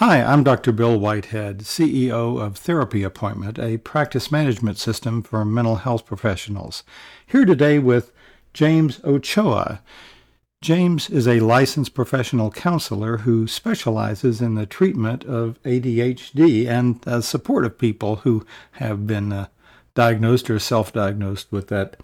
Hi, I'm Dr. Bill Whitehead, CEO of TherapyAppointment, a practice management system for mental health professionals. Here today with James Ochoa. James is a licensed professional counselor who specializes in the treatment of ADHD and uh, support of people who have been uh, diagnosed or self diagnosed with that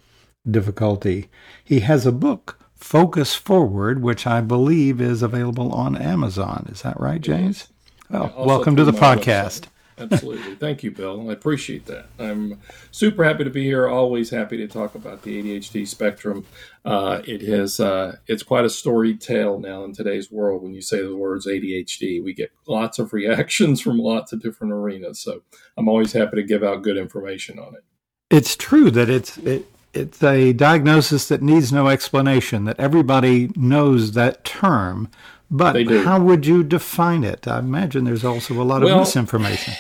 difficulty. He has a book, Focus Forward, which I believe is available on Amazon. Is that right, James? Well, welcome to the podcast. Website. Absolutely. Thank you, Bill. I appreciate that. I'm super happy to be here. Always happy to talk about the ADHD spectrum. Uh, it has uh, it's quite a story tale now in today's world. When you say the words ADHD, we get lots of reactions from lots of different arenas. So I'm always happy to give out good information on it. It's true that it's it, it's a diagnosis that needs no explanation. That everybody knows that term but how would you define it? I imagine there's also a lot well, of misinformation.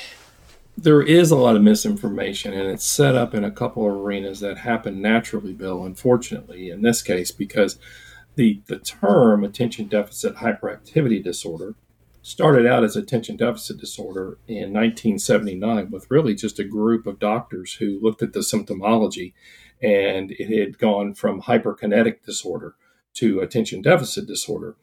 There is a lot of misinformation, and it's set up in a couple of arenas that happen naturally, Bill, unfortunately, in this case, because the, the term attention deficit hyperactivity disorder started out as attention deficit disorder in 1979 with really just a group of doctors who looked at the symptomology and it had gone from hyperkinetic disorder to attention deficit disorder.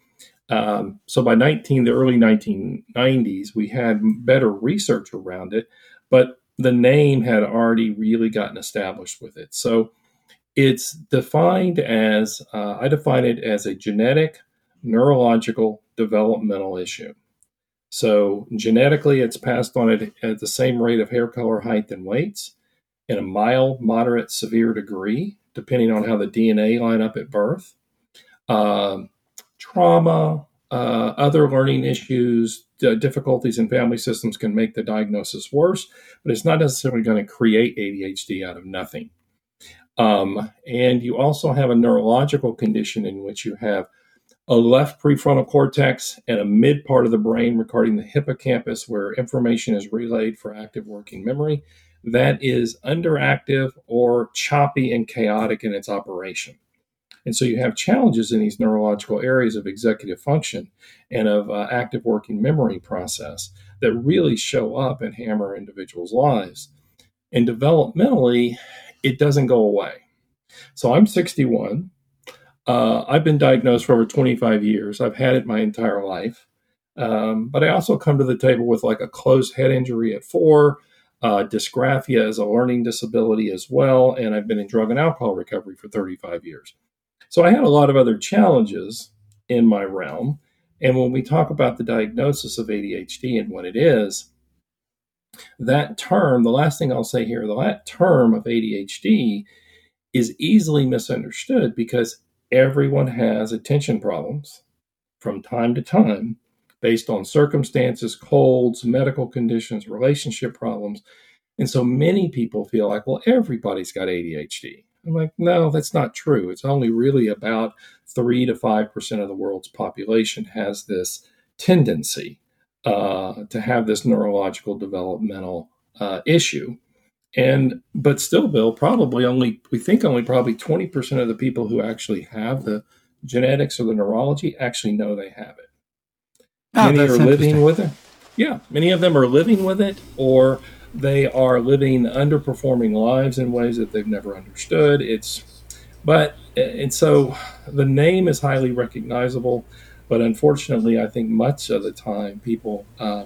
Um, so by 19, the early 1990s, we had better research around it, but the name had already really gotten established with it. So it's defined as, uh, I define it as a genetic, neurological, developmental issue. So genetically, it's passed on at, at the same rate of hair color, height, and weights in a mild, moderate, severe degree, depending on how the DNA line up at birth. Um, trauma, uh, other learning issues, difficulties in family systems can make the diagnosis worse, but it's not necessarily going to create ADHD out of nothing. Um, and you also have a neurological condition in which you have a left prefrontal cortex and a mid part of the brain regarding the hippocampus where information is relayed for active working memory that is underactive or choppy and chaotic in its operation. And so you have challenges in these neurological areas of executive function and of uh, active working memory process that really show up and hammer individuals' lives. And developmentally, it doesn't go away. So I'm 61. Uh, I've been diagnosed for over 25 years. I've had it my entire life. Um, but I also come to the table with like a closed head injury at four, uh, dysgraphia as a learning disability as well, and I've been in drug and alcohol recovery for 35 years. So I had a lot of other challenges in my realm. And when we talk about the diagnosis of ADHD and what it is, that term, the last thing I'll say here, that term of ADHD is easily misunderstood because everyone has attention problems from time to time based on circumstances, colds, medical conditions, relationship problems. And so many people feel like, well, everybody's got ADHD. I'm like, no, that's not true. It's only really about three to five percent of the world's population has this tendency uh, to have this neurological developmental uh, issue. And but still, Bill, probably only we think only probably twenty percent of the people who actually have the genetics or the neurology actually know they have it. Oh, many are living with it. Yeah, many of them are living with it, or they are living underperforming lives in ways that they've never understood. It's, but, and so the name is highly recognizable, but unfortunately, I think much of the time people uh,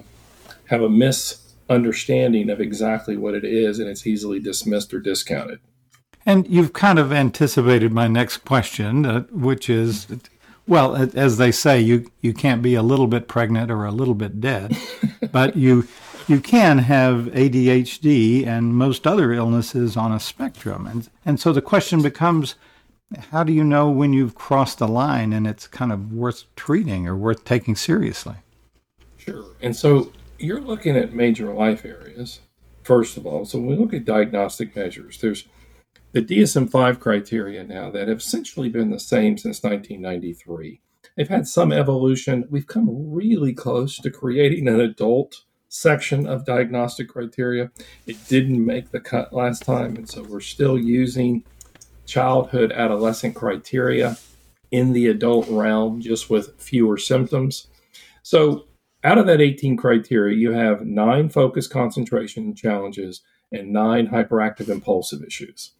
have a misunderstanding of exactly what it is, and it's easily dismissed or discounted. And you've kind of anticipated my next question, uh, which is well, as they say, you, you can't be a little bit pregnant or a little bit dead, but you you can have ADHD and most other illnesses on a spectrum. And, and so the question becomes how do you know when you've crossed the line and it's kind of worth treating or worth taking seriously? Sure. And so you're looking at major life areas, first of all. So when we look at diagnostic measures, there's the DSM 5 criteria now that have essentially been the same since 1993. They've had some evolution. We've come really close to creating an adult section of diagnostic criteria. It didn't make the cut last time, and so we're still using childhood adolescent criteria in the adult realm, just with fewer symptoms. So out of that 18 criteria, you have nine focus concentration challenges and nine hyperactive impulsive issues.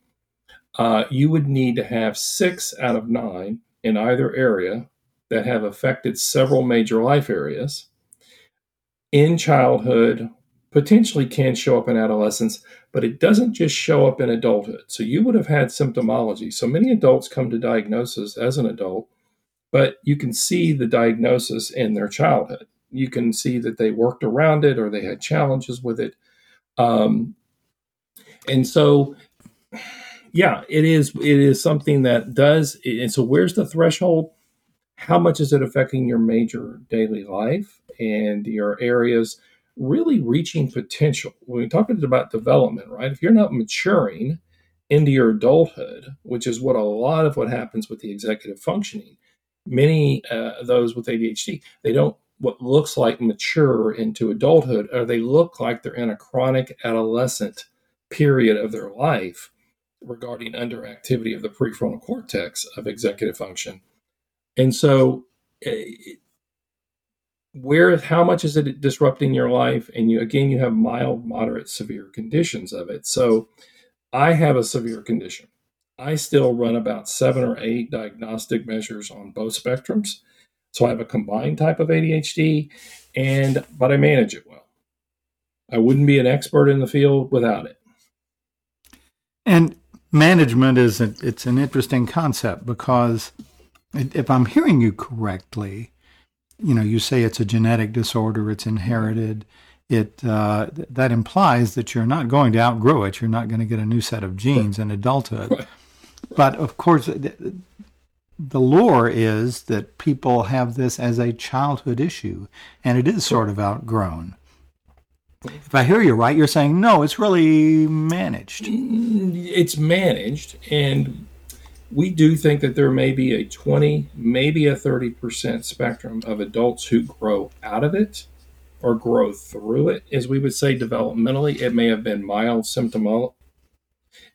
Uh, you would need to have six out of nine in either area that have affected several major life areas in childhood, potentially can show up in adolescence, but it doesn't just show up in adulthood. So you would have had symptomology. So many adults come to diagnosis as an adult, but you can see the diagnosis in their childhood. You can see that they worked around it or they had challenges with it. Um, and so, yeah, it is. It is something that does. And so, where's the threshold? How much is it affecting your major daily life and your areas? really reaching potential. When we talk about development, right? If you're not maturing into your adulthood, which is what a lot of what happens with the executive functioning, many uh, those with ADHD, they don't what looks like mature into adulthood, or they look like they're in a chronic adolescent period of their life regarding underactivity of the prefrontal cortex of executive function. And so uh, where how much is it disrupting your life? And you again you have mild moderate severe conditions of it. So i have a severe condition. I still run about seven or eight diagnostic measures on both spectrums. So i have a combined type of adhd and but i manage it well. I wouldn't be an expert in the field without it. And management is a, it's an interesting concept because if i'm hearing you correctly you know, you say it's a genetic disorder, it's inherited. It uh, that implies that you're not going to outgrow it. You're not going to get a new set of genes in adulthood. Right. But of course, the, the lore is that people have this as a childhood issue, and it is sort of outgrown. If I hear you right, you're saying no, it's really managed. It's managed, and we do think that there may be a 20, maybe a 30% spectrum of adults who grow out of it or grow through it, as we would say developmentally. It may have been mild symptomology.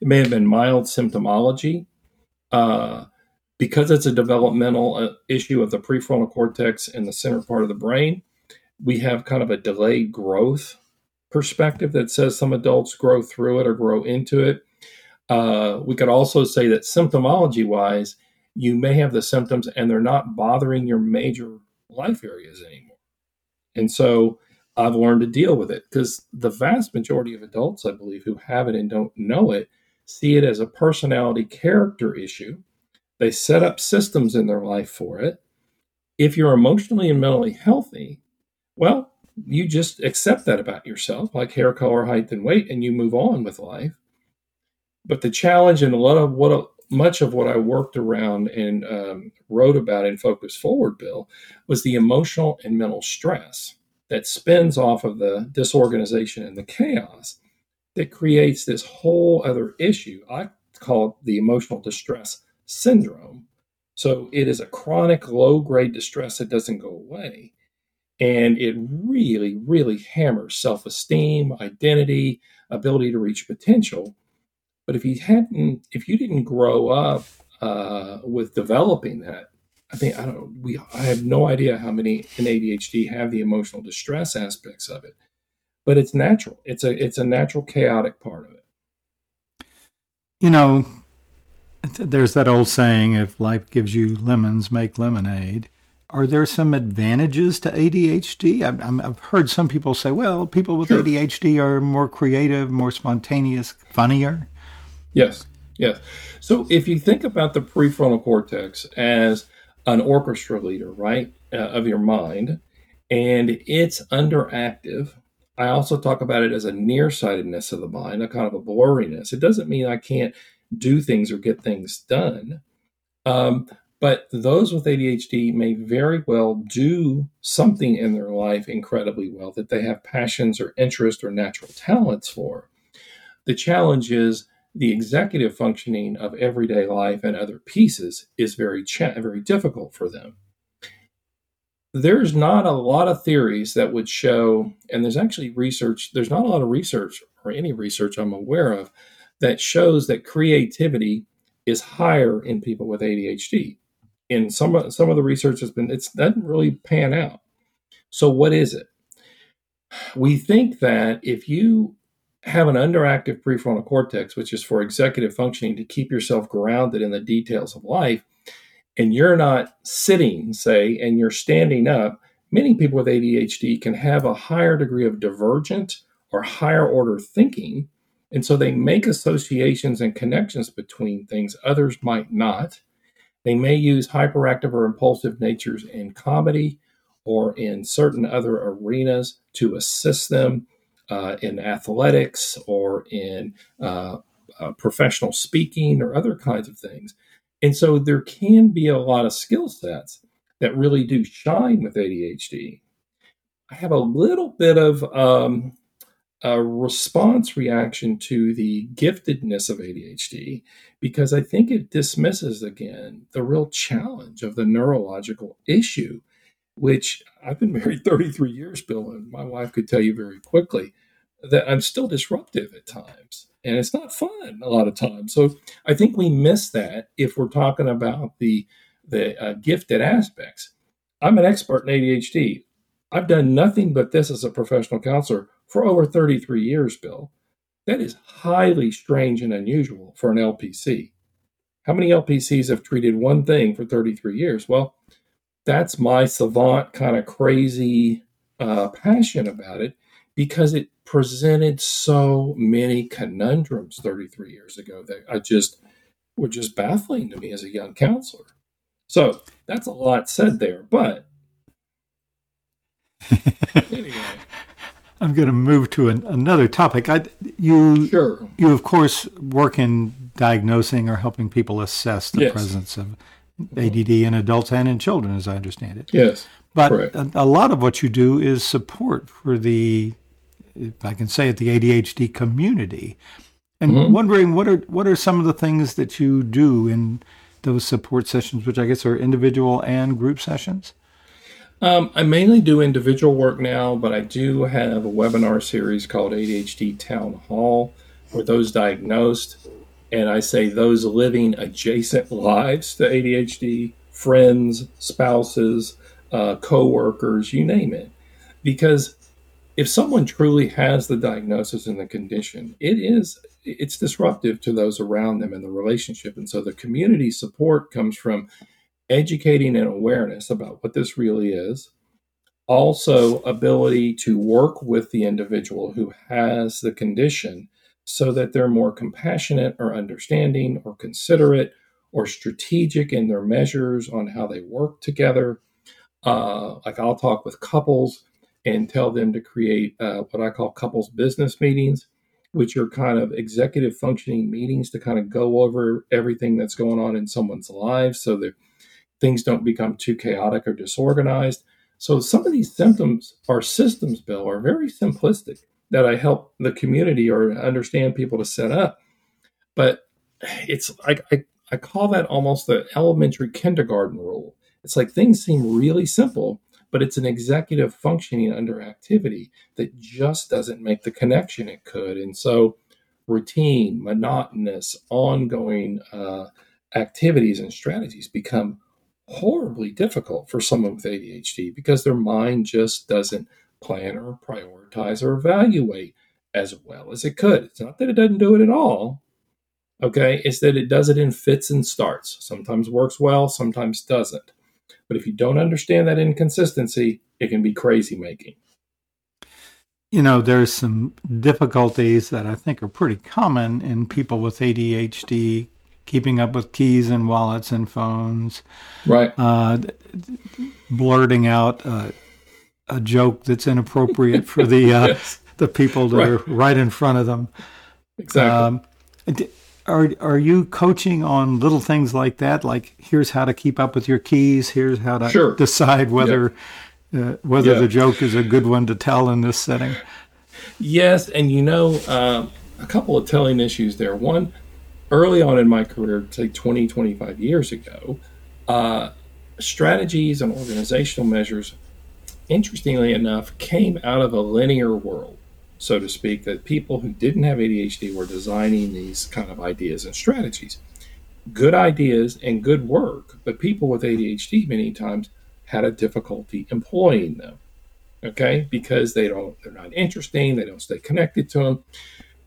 It may have been mild symptomology. Uh, because it's a developmental uh, issue of the prefrontal cortex and the center part of the brain, we have kind of a delayed growth perspective that says some adults grow through it or grow into it uh, we could also say that symptomology wise, you may have the symptoms and they're not bothering your major life areas anymore. And so I've learned to deal with it because the vast majority of adults, I believe, who have it and don't know it, see it as a personality character issue. They set up systems in their life for it. If you're emotionally and mentally healthy, well, you just accept that about yourself, like hair color, height, and weight, and you move on with life. But the challenge and a lot of what much of what I worked around and um, wrote about in Focus Forward, Bill, was the emotional and mental stress that spins off of the disorganization and the chaos that creates this whole other issue. I call it the emotional distress syndrome. So it is a chronic low grade distress that doesn't go away. And it really, really hammers self esteem, identity, ability to reach potential. But if you hadn't, if you didn't grow up uh, with developing that, I think I don't. We I have no idea how many in ADHD have the emotional distress aspects of it, but it's natural. It's a it's a natural chaotic part of it. You know, there's that old saying: "If life gives you lemons, make lemonade." Are there some advantages to ADHD? I've, I've heard some people say, "Well, people with sure. ADHD are more creative, more spontaneous, funnier." Yes, yes. So if you think about the prefrontal cortex as an orchestra leader, right, uh, of your mind, and it's underactive. I also talk about it as a nearsightedness of the mind, a kind of a blurriness. It doesn't mean I can't do things or get things done. Um, but those with ADHD may very well do something in their life incredibly well that they have passions or interest or natural talents for. The challenge is the executive functioning of everyday life and other pieces is very cha- very difficult for them. There's not a lot of theories that would show, and there's actually research. There's not a lot of research or any research I'm aware of that shows that creativity is higher in people with ADHD. And some some of the research has been it doesn't really pan out. So, what is it? We think that if you have an underactive prefrontal cortex, which is for executive functioning to keep yourself grounded in the details of life, and you're not sitting, say, and you're standing up, many people with ADHD can have a higher degree of divergent or higher order thinking. And so they make associations and connections between things others might not. They may use hyperactive or impulsive natures in comedy or in certain other arenas to assist them uh, in athletics or in uh, uh, professional speaking or other kinds of things. And so there can be a lot of skill sets that really do shine with ADHD. I have a little bit of um, a response reaction to the giftedness of ADHD because I think it dismisses again the real challenge of the neurological issue which I've been married 33 years, Bill, and my wife could tell you very quickly that I'm still disruptive at times. And it's not fun a lot of times. So I think we miss that if we're talking about the the uh, gifted aspects. I'm an expert in ADHD. I've done nothing but this as a professional counselor for over 33 years, Bill. That is highly strange and unusual for an LPC. How many LPCs have treated one thing for 33 years? Well, that's my savant kind of crazy uh, passion about it because it presented so many conundrums 33 years ago that I just were just baffling to me as a young counselor. So that's a lot said there, but anyway. I'm going to move to an, another topic. I, you, sure. you of course work in diagnosing or helping people assess the yes. presence of ADD in adults and in children, as I understand it. Yes. But a, a, lot of what you do is support for the, if I can say it, the ADHD community. And mm-hmm. wondering what are what are some of the things that you do in those support sessions, which I guess are individual and group sessions? Um, I mainly do individual work now, but I do have a webinar series called ADHD Town Hall, where those diagnosed and I say those living adjacent lives to ADHD, friends, spouses, uh, co-workers, you name it. Because if someone truly has the diagnosis and the condition, it is it's disruptive to those around them in the relationship. And so the community support comes from educating and awareness about what this really is. Also, ability to work with the individual who has the condition so that they're more compassionate or understanding or considerate or strategic in their measures on how they work together. Uh, like I'll talk with couples and tell them to create uh, what I call couples business meetings, which are kind of executive functioning meetings to kind of go over everything that's going on in someone's lives so that things don't become too chaotic or disorganized. So some of these symptoms or systems, Bill, are very simplistic that I help the community or understand people to set up. But it's I, I, I call that almost the elementary kindergarten rule. It's like things seem really simple, but it's an executive functioning under activity that just doesn't make the connection it could. And so, routine, monotonous, ongoing uh, activities and strategies become horribly difficult for someone with ADHD because their mind just doesn't plan or prioritize or evaluate as well as it could. It's not that it doesn't do it at all. Okay, it's that it does it in fits and starts. Sometimes works well, sometimes doesn't. But if you don't understand that inconsistency, it can be crazy making. You know, there's some difficulties that I think are pretty common in people with ADHD keeping up with keys and wallets and phones. Right. Uh, blurting out uh, a joke that's inappropriate for the uh, yes. the people that right. are right in front of them. Exactly. Um, are are you coaching on little things like that? Like here's how to keep up with your keys. Here's how to sure. decide whether uh, whether the joke is a good one to tell in this setting. Yes, and you know uh, a couple of telling issues there. One, early on in my career, say 20, 25 years ago, uh, strategies and organizational measures interestingly enough, came out of a linear world, so to speak, that people who didn't have ADHD were designing these kind of ideas and strategies. Good ideas and good work, but people with ADHD many times had a difficulty employing them. okay, because they don't, they're not interesting, they don't stay connected to them.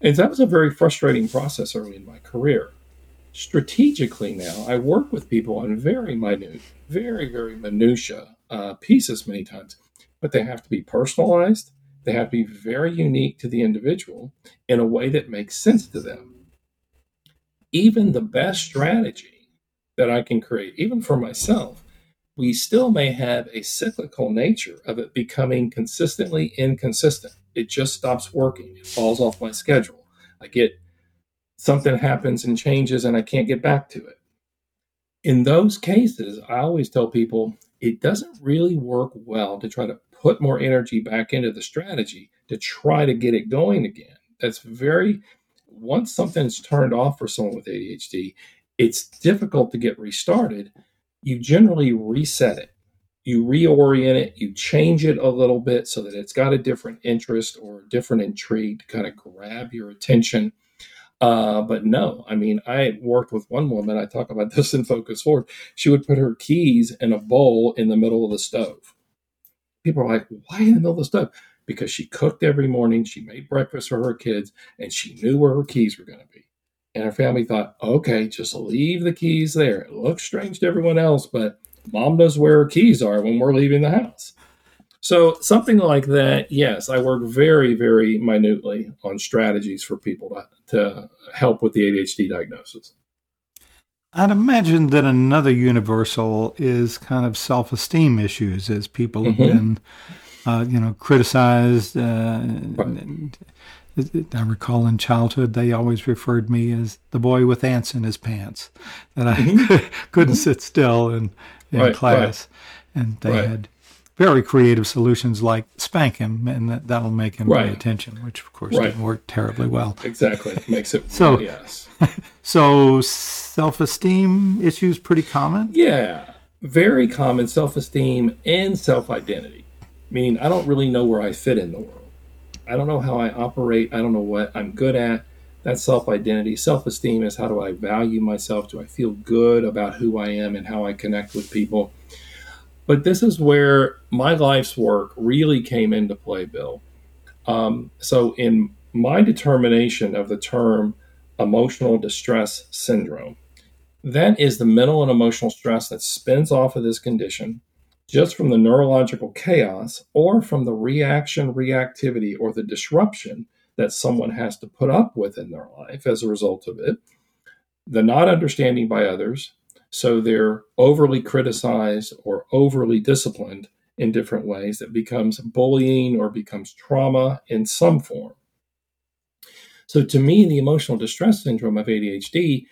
And that was a very frustrating process early in my career. Strategically, now I work with people on very minute, very, very minutia uh, pieces many times, but they have to be personalized. They have to be very unique to the individual in a way that makes sense to them. Even the best strategy that I can create, even for myself, we still may have a cyclical nature of it becoming consistently inconsistent. It just stops working. It falls off my schedule. I get something happens and changes and I can't get back to it. In those cases, I always tell people it doesn't really work well to try to put more energy back into the strategy to try to get it going again. That's very, once something's turned off for someone with ADHD, it's difficult to get restarted you generally reset it. You reorient it, you change it a little bit so that it's got a different interest or a different intrigue to kind of grab your attention. Uh, but no, I mean, I worked with one woman, I talk about this in Focus Forward. She would put her keys in a bowl in the middle of the stove. People are like, why in the middle of the stove? Because she cooked every morning, she made breakfast for her kids, and she knew where her keys were going to be. And her family thought, okay, just leave the keys there. It looks strange to everyone else, but mom knows where her keys are when we're leaving the house. So, something like that, yes, I work very, very minutely on strategies for people to, to help with the ADHD diagnosis. I'd imagine that another universal is kind of self esteem issues as people have mm-hmm. been, uh, you know, criticized. Uh, right. I recall in childhood they always referred me as the boy with ants in his pants, that I mm-hmm. couldn't mm-hmm. sit still in, in right, class, right. and they had very creative solutions like spank him, and that, that'll make him pay attention, which of course didn't work terribly well. Exactly, makes it so yes. so self esteem issues pretty common. Yeah, very common self esteem and self identity. Meaning, I don't really know where I fit in the world. I don't know how I operate. I don't know what I'm good at. That's self identity. Self esteem is how do I value myself? Do I feel good about who I am and how I connect with people? But this is where my life's work really came into play, Bill. Um, so, in my determination of the term emotional distress syndrome, that is the mental and emotional stress that spins off of this condition just from the neurological chaos or from the reaction, reactivity, or the disruption that someone has to put up with in their life as a result of it, the not understanding by others, so they're overly criticized or overly disciplined in different ways that becomes bullying or becomes trauma in some form. So to me, the emotional distress syndrome of ADHD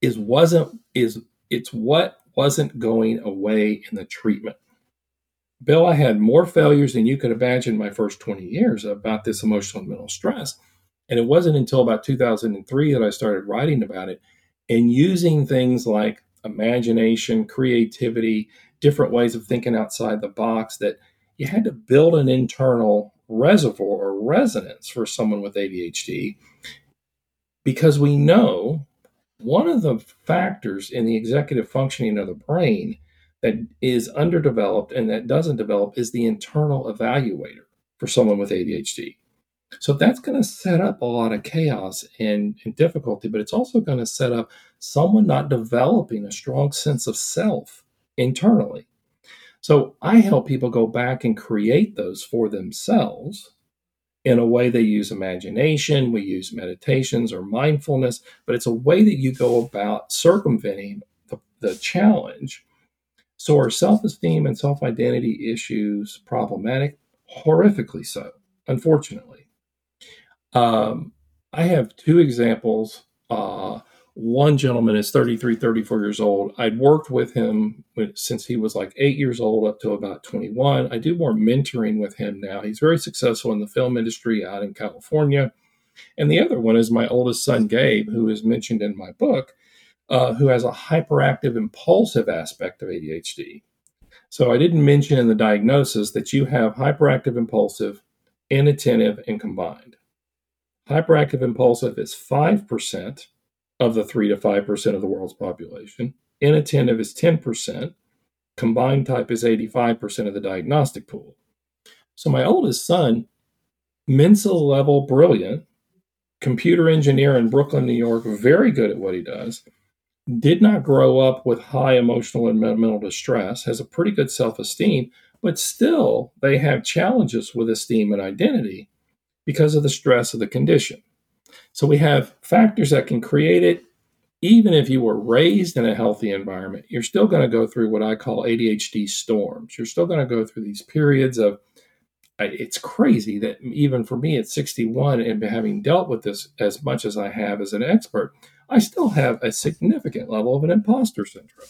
is wasn't is it's what wasn't going away in the treatment. Bill, I had more failures than you could imagine my first 20 years about this emotional and mental stress. And it wasn't until about 2003 that I started writing about it and using things like imagination, creativity, different ways of thinking outside the box that you had to build an internal reservoir or resonance for someone with ADHD because we know one of the factors in the executive functioning of the brain that is underdeveloped and that doesn't develop is the internal evaluator for someone with ADHD. So that's going to set up a lot of chaos and, and difficulty, but it's also going to set up someone not developing a strong sense of self internally. So I help people go back and create those for themselves in a way they use imagination, we use meditations or mindfulness, but it's a way that you go about circumventing the, the challenge so our self-esteem and self-identity issues problematic? Horrifically so, unfortunately. Um, I have two examples. Uh, one gentleman is 33, 34 years old. I'd worked with him since he was like eight years old up to about 21. I do more mentoring with him now. He's very successful in the film industry out in California. And the other one is my oldest son, Gabe, who is mentioned in my book uh, who has a hyperactive impulsive aspect of ADHD. So I didn't mention in the diagnosis that you have hyperactive impulsive, inattentive, and combined. Hyperactive impulsive is 5% of the 3 to 5% of the world's population. Inattentive is 10%. Combined type is 85% of the diagnostic pool. So my oldest son, Mensa level brilliant, computer engineer in Brooklyn, New York, very good at what he does, did not grow up with high emotional and mental distress, has a pretty good self esteem, but still they have challenges with esteem and identity because of the stress of the condition. So we have factors that can create it. Even if you were raised in a healthy environment, you're still going to go through what I call ADHD storms. You're still going to go through these periods of it's crazy that even for me at 61 and having dealt with this as much as I have as an expert, I still have a significant level of an imposter syndrome.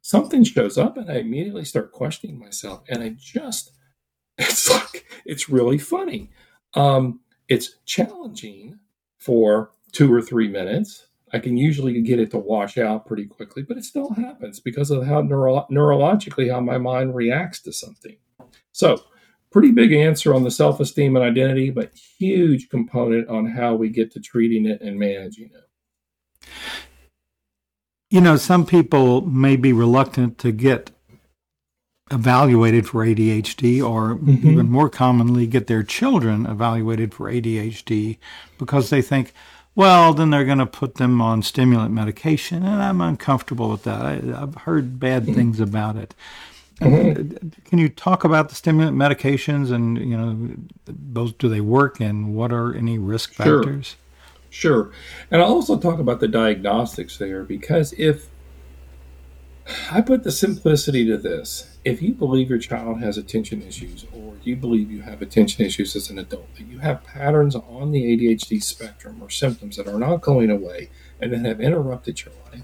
Something shows up and I immediately start questioning myself and I just it's like it's really funny. Um, it's challenging for two or three minutes. I can usually get it to wash out pretty quickly, but it still happens because of how neuro- neurologically how my mind reacts to something. So, pretty big answer on the self esteem and identity, but huge component on how we get to treating it and managing it. You know, some people may be reluctant to get evaluated for ADHD, or mm-hmm. even more commonly, get their children evaluated for ADHD because they think, well, then they're going to put them on stimulant medication, and I'm uncomfortable with that. I, have heard bad mm-hmm. things about it. Mm-hmm. Can you talk about the stimulant medications and you know those do they work and what are any risk factors? Sure. sure. And I'll also talk about the diagnostics there because if I put the simplicity to this. If you believe your child has attention issues, or you believe you have attention issues as an adult, that you have patterns on the ADHD spectrum or symptoms that are not going away and that have interrupted your life,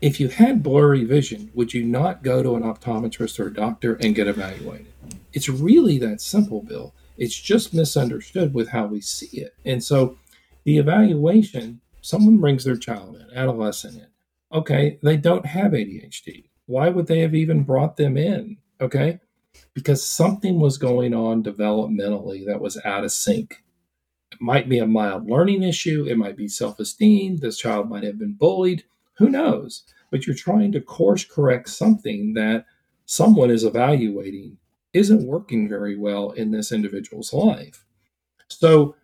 if you had blurry vision, would you not go to an optometrist or a doctor and get evaluated? It's really that simple, Bill. It's just misunderstood with how we see it. And so the evaluation, someone brings their child in, adolescent in Okay, they don't have ADHD. Why would they have even brought them in? Okay, because something was going on developmentally that was out of sync. It might be a mild learning issue, it might be self esteem, this child might have been bullied, who knows? But you're trying to course correct something that someone is evaluating isn't working very well in this individual's life. So,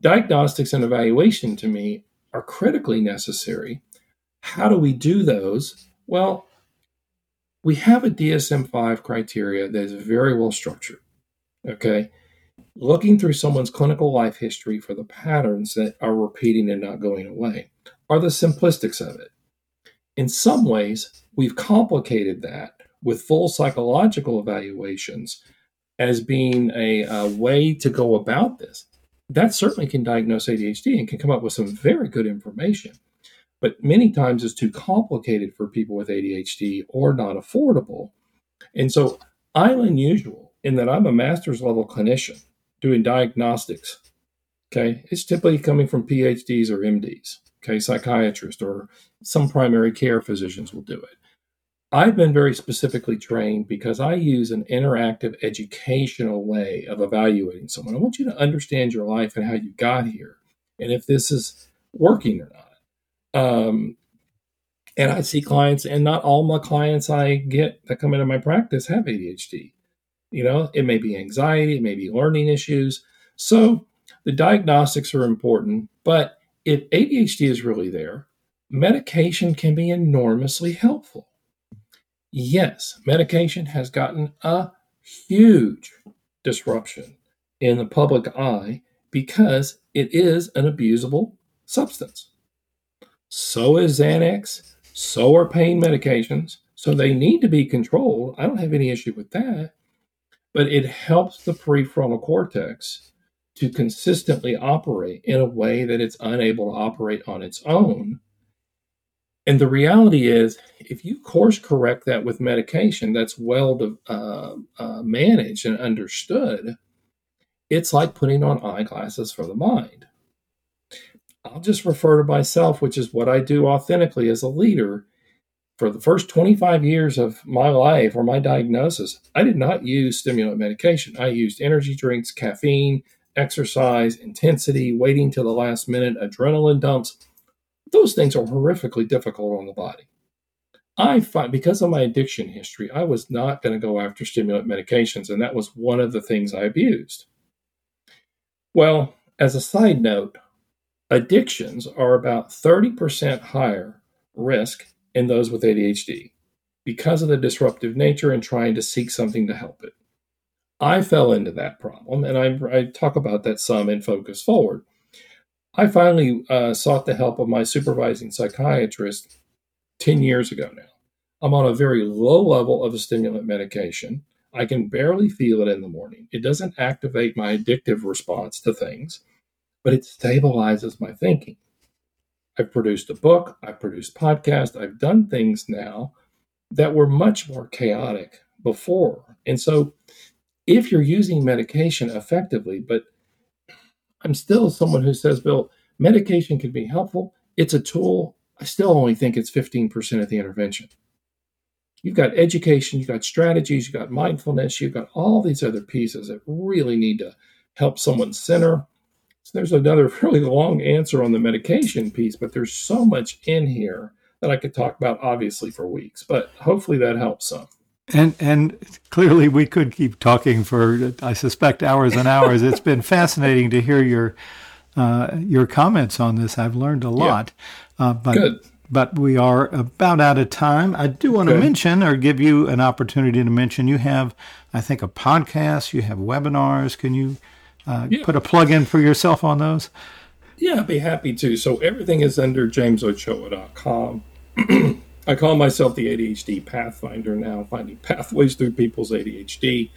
diagnostics and evaluation to me are critically necessary how do we do those? Well, we have a DSM 5 criteria that is very well structured. Okay. Looking through someone's clinical life history for the patterns that are repeating and not going away are the simplistics of it. In some ways, we've complicated that with full psychological evaluations as being a, a, way to go about this. That certainly can diagnose ADHD and can come up with some very good information but many times it's too complicated for people with ADHD or not affordable. And so I'm unusual in that I'm a master's level clinician doing diagnostics. Okay. It's typically coming from PhDs or MDs, okay, psychiatrists or some primary care physicians will do it. I've been very specifically trained because I use an interactive educational way of evaluating someone. I want you to understand your life and how you got here and if this is working or not. Um, and I see clients, and not all my clients I get that come into my practice have ADHD. You know, it may be anxiety, it may be learning issues. So the diagnostics are important, but if ADHD is really there, medication can be enormously helpful. Yes, medication has gotten a huge disruption in the public eye because it is an abusable substance. So is Xanax. So are pain medications. So they need to be controlled. I don't have any issue with that. But it helps the prefrontal cortex to consistently operate in a way that it's unable to operate on its own. And the reality is, if you course correct that with medication that's well uh, uh, managed and understood, it's like putting on eyeglasses for the mind. I'll just refer to myself, which is what I do authentically as a leader. For the first 25 years of my life or my diagnosis, I did not use stimulant medication. I used energy drinks, caffeine, exercise, intensity, waiting till the last minute, adrenaline dumps. Those things are horrifically difficult on the body. I find because of my addiction history, I was not going to go after stimulant medications, and that was one of the things I abused. Well, as a side note, addictions are about 30% higher risk in those with ADHD because of the disruptive nature and trying to seek something to help it. I fell into that problem, and I, I talk about that some in Focus Forward. I finally uh, sought the help of my supervising psychiatrist 10 years ago now. I'm on a very low level of a stimulant medication. I can barely feel it in the morning. It doesn't activate my addictive response to things, but it stabilizes my thinking. I've produced a book, I've produced podcasts, I've done things now that were much more chaotic before. And so if you're using medication effectively, but I'm still someone who says, Bill, medication can be helpful. It's a tool. I still only think it's 15% of the intervention. You've got education, you've got strategies, you've got mindfulness, you've got all these other pieces that really need to help someone center. So there's another really long answer on the medication piece, but there's so much in here that I could talk about obviously for weeks, but hopefully that helps some. And and clearly we could keep talking for I suspect hours and hours. it's been fascinating to hear your uh, your comments on this. I've learned a lot. Yeah. Uh, but, Good. But we are about out of time. I do want to mention or give you an opportunity to mention you have, I think, a podcast, you have webinars. Can you uh, yeah. put a plug in for yourself on those? Yeah, I'd be happy to. So everything is under jamesochoa.com. I call myself the ADHD Pathfinder now, finding pathways through people's ADHD.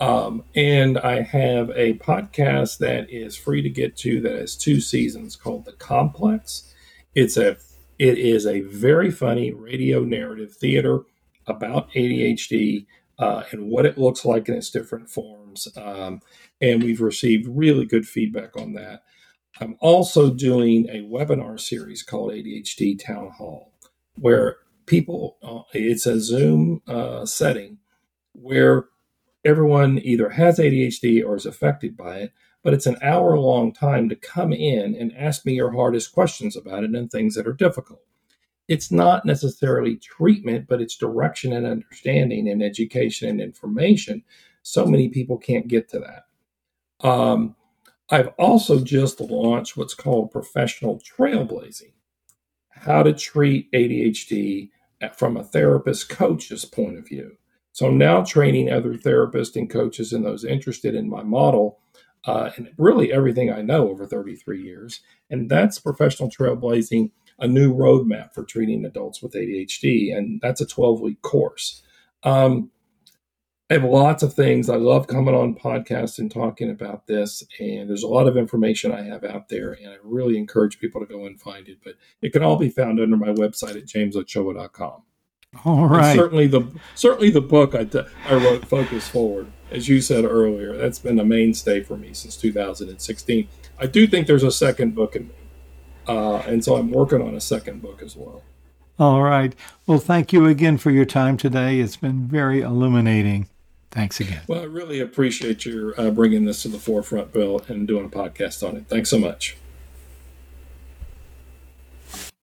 Um, and I have a podcast that is free to get to that has two seasons called The Complex. It's a it is a very funny radio narrative theater about ADHD uh, and what it looks like in its different forms. Um, and we've received really good feedback on that. I'm also doing a webinar series called ADHD Town Hall, where people, uh, it's a Zoom uh, setting where everyone either has ADHD or is affected by it, but it's an hour long time to come in and ask me your hardest questions about it and things that are difficult. It's not necessarily treatment, but it's direction and understanding and education and information. So many people can't get to that. Um, I've also just launched what's called professional trailblazing how to treat ADHD from a therapist coach's point of view. So I'm now training other therapists and coaches and those interested in my model uh, and really everything I know over 33 years. And that's professional trailblazing, a new roadmap for treating adults with ADHD. And that's a 12 week course. Um, I have lots of things. I love coming on podcasts and talking about this. And there's a lot of information I have out there. And I really encourage people to go and find it. But it can all be found under my website at jamesochoa.com. All right. And certainly the certainly the book I, I wrote, Focus Forward, as you said earlier, that's been a mainstay for me since 2016. I do think there's a second book in me. Uh, and so I'm working on a second book as well. All right. Well, thank you again for your time today. It's been very illuminating. Thanks again. Well, I really appreciate your uh, bringing this to the forefront, Bill, and doing a podcast on it. Thanks so much.